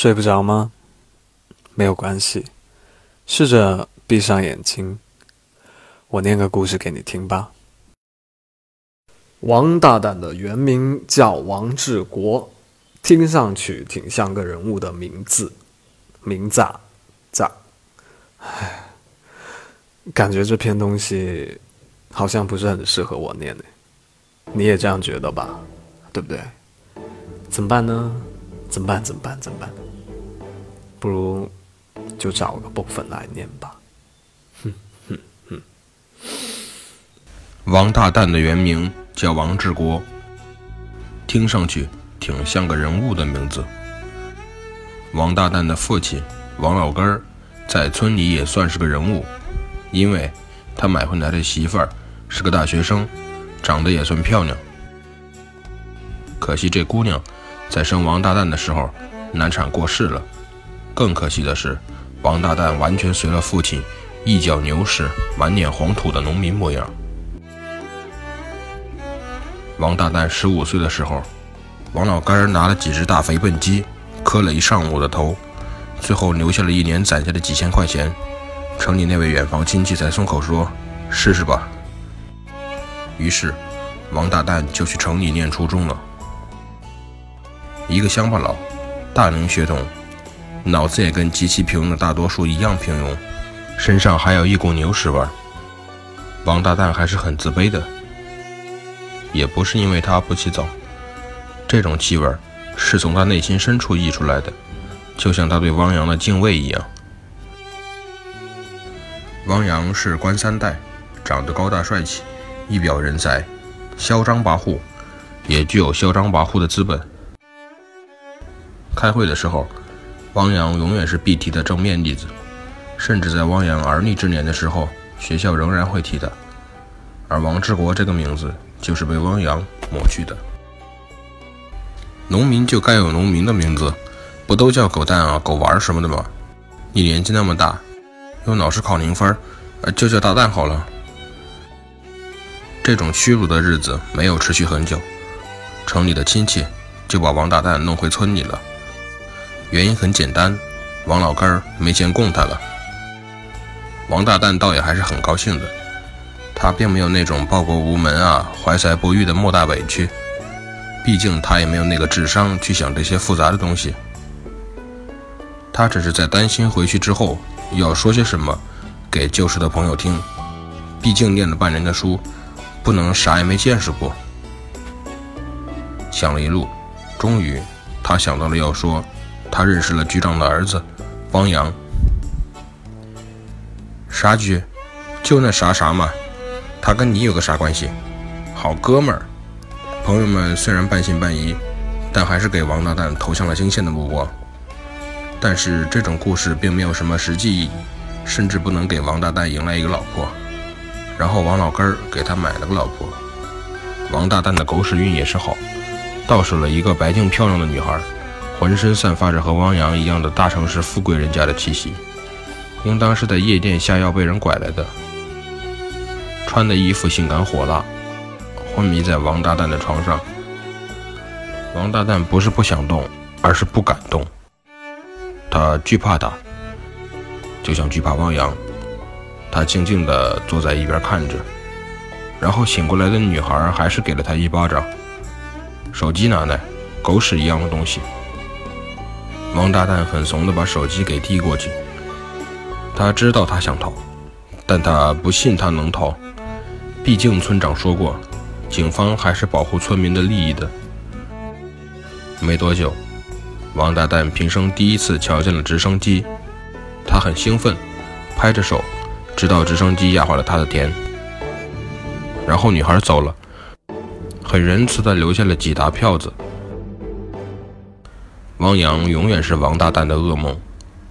睡不着吗？没有关系，试着闭上眼睛，我念个故事给你听吧。王大胆的原名叫王志国，听上去挺像个人物的名字，名字啊，咋？唉，感觉这篇东西好像不是很适合我念呢。你也这样觉得吧？对不对？怎么办呢？怎么办？怎么办？怎么办？不如就找个部分来念吧。哼哼哼。王大蛋的原名叫王志国，听上去挺像个人物的名字。王大蛋的父亲王老根儿在村里也算是个人物，因为他买回来的媳妇儿是个大学生，长得也算漂亮。可惜这姑娘。在生王大蛋的时候，难产过世了。更可惜的是，王大蛋完全随了父亲，一脚牛屎，满脸黄土的农民模样。王大蛋十五岁的时候，王老干拿了几只大肥笨鸡，磕了一上午的头，最后留下了一年攒下的几千块钱。城里那位远房亲戚才松口说：“试试吧。”于是，王大蛋就去城里念初中了。一个乡巴佬，大龄血统，脑子也跟极其平庸的大多数一样平庸，身上还有一股牛屎味。王大蛋还是很自卑的，也不是因为他不洗澡，这种气味是从他内心深处溢出来的，就像他对汪洋的敬畏一样。汪洋是官三代，长得高大帅气，一表人才，嚣张跋扈，也具有嚣张跋扈的资本。开会的时候，汪洋永远是必提的正面例子，甚至在汪洋而立之年的时候，学校仍然会提他。而王志国这个名字就是被汪洋抹去的。农民就该有农民的名字，不都叫狗蛋啊、狗丸什么的吗？你年纪那么大，又老是考零分，就叫大蛋好了。这种屈辱的日子没有持续很久，城里的亲戚就把王大蛋弄回村里了。原因很简单，王老根儿没钱供他了。王大蛋倒也还是很高兴的，他并没有那种报国无门啊、怀才不遇的莫大委屈，毕竟他也没有那个智商去想这些复杂的东西。他只是在担心回去之后要说些什么给旧时的朋友听，毕竟念了半年的书，不能啥也没见识过。想了一路，终于他想到了要说。他认识了局长的儿子，汪洋。啥局？就那啥啥嘛。他跟你有个啥关系？好哥们儿。朋友们虽然半信半疑，但还是给王大蛋投向了惊羡的目光。但是这种故事并没有什么实际意义，甚至不能给王大蛋迎来一个老婆。然后王老根儿给他买了个老婆。王大蛋的狗屎运也是好，倒手了一个白净漂亮的女孩。浑身散发着和汪洋一样的大城市富贵人家的气息，应当是在夜店下药被人拐来的。穿的衣服性感火辣，昏迷在王大蛋的床上。王大蛋不是不想动，而是不敢动。他惧怕他，就像惧怕汪洋。他静静地坐在一边看着，然后醒过来的女孩还是给了他一巴掌。手机拿来，狗屎一样的东西。王大蛋很怂地把手机给递过去。他知道他想逃，但他不信他能逃。毕竟村长说过，警方还是保护村民的利益的。没多久，王大蛋平生第一次瞧见了直升机，他很兴奋，拍着手，直到直升机压坏了他的田。然后女孩走了，很仁慈地留下了几沓票子。汪洋永远是王大蛋的噩梦，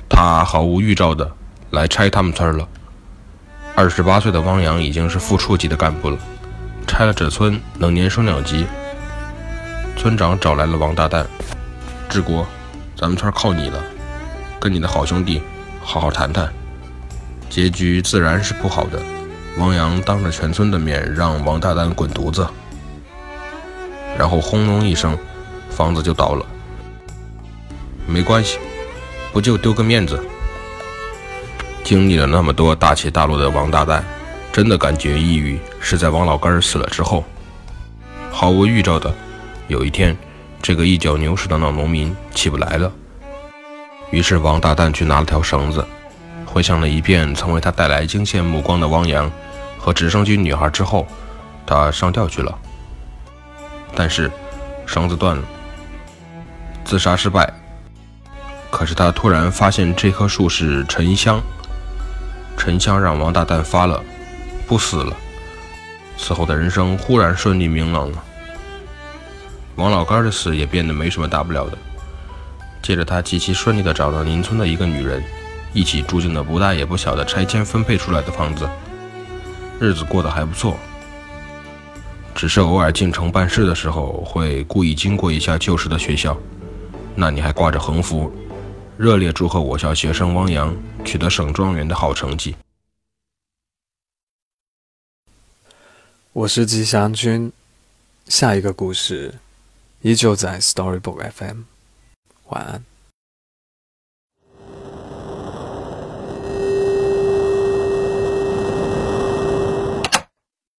他毫无预兆的来拆他们村了。二十八岁的汪洋已经是副处级的干部了，拆了这村能年升两级。村长找来了王大蛋，志国，咱们村靠你了，跟你的好兄弟好好谈谈。结局自然是不好的，汪洋当着全村的面让王大蛋滚犊子，然后轰隆一声，房子就倒了。没关系，不就丢个面子？经历了那么多大起大落的王大蛋，真的感觉抑郁是在王老根死了之后。毫无预兆的，有一天，这个一脚牛屎的老农民起不来了。于是王大蛋去拿了条绳子，回想了一遍曾为他带来惊羡目光的汪洋和直升机女孩之后，他上吊去了。但是绳子断了，自杀失败。可是他突然发现这棵树是沉香。沉香让王大蛋发了，不死了。此后的人生忽然顺利明朗了。王老干的死也变得没什么大不了的。接着他极其顺利地找到邻村的一个女人，一起住进了不大也不小的拆迁分配出来的房子，日子过得还不错。只是偶尔进城办事的时候，会故意经过一下旧时的学校，那里还挂着横幅。热烈祝贺我校学生汪洋取得省状元的好成绩。我是吉祥君，下一个故事依旧在 Storybook FM。晚安。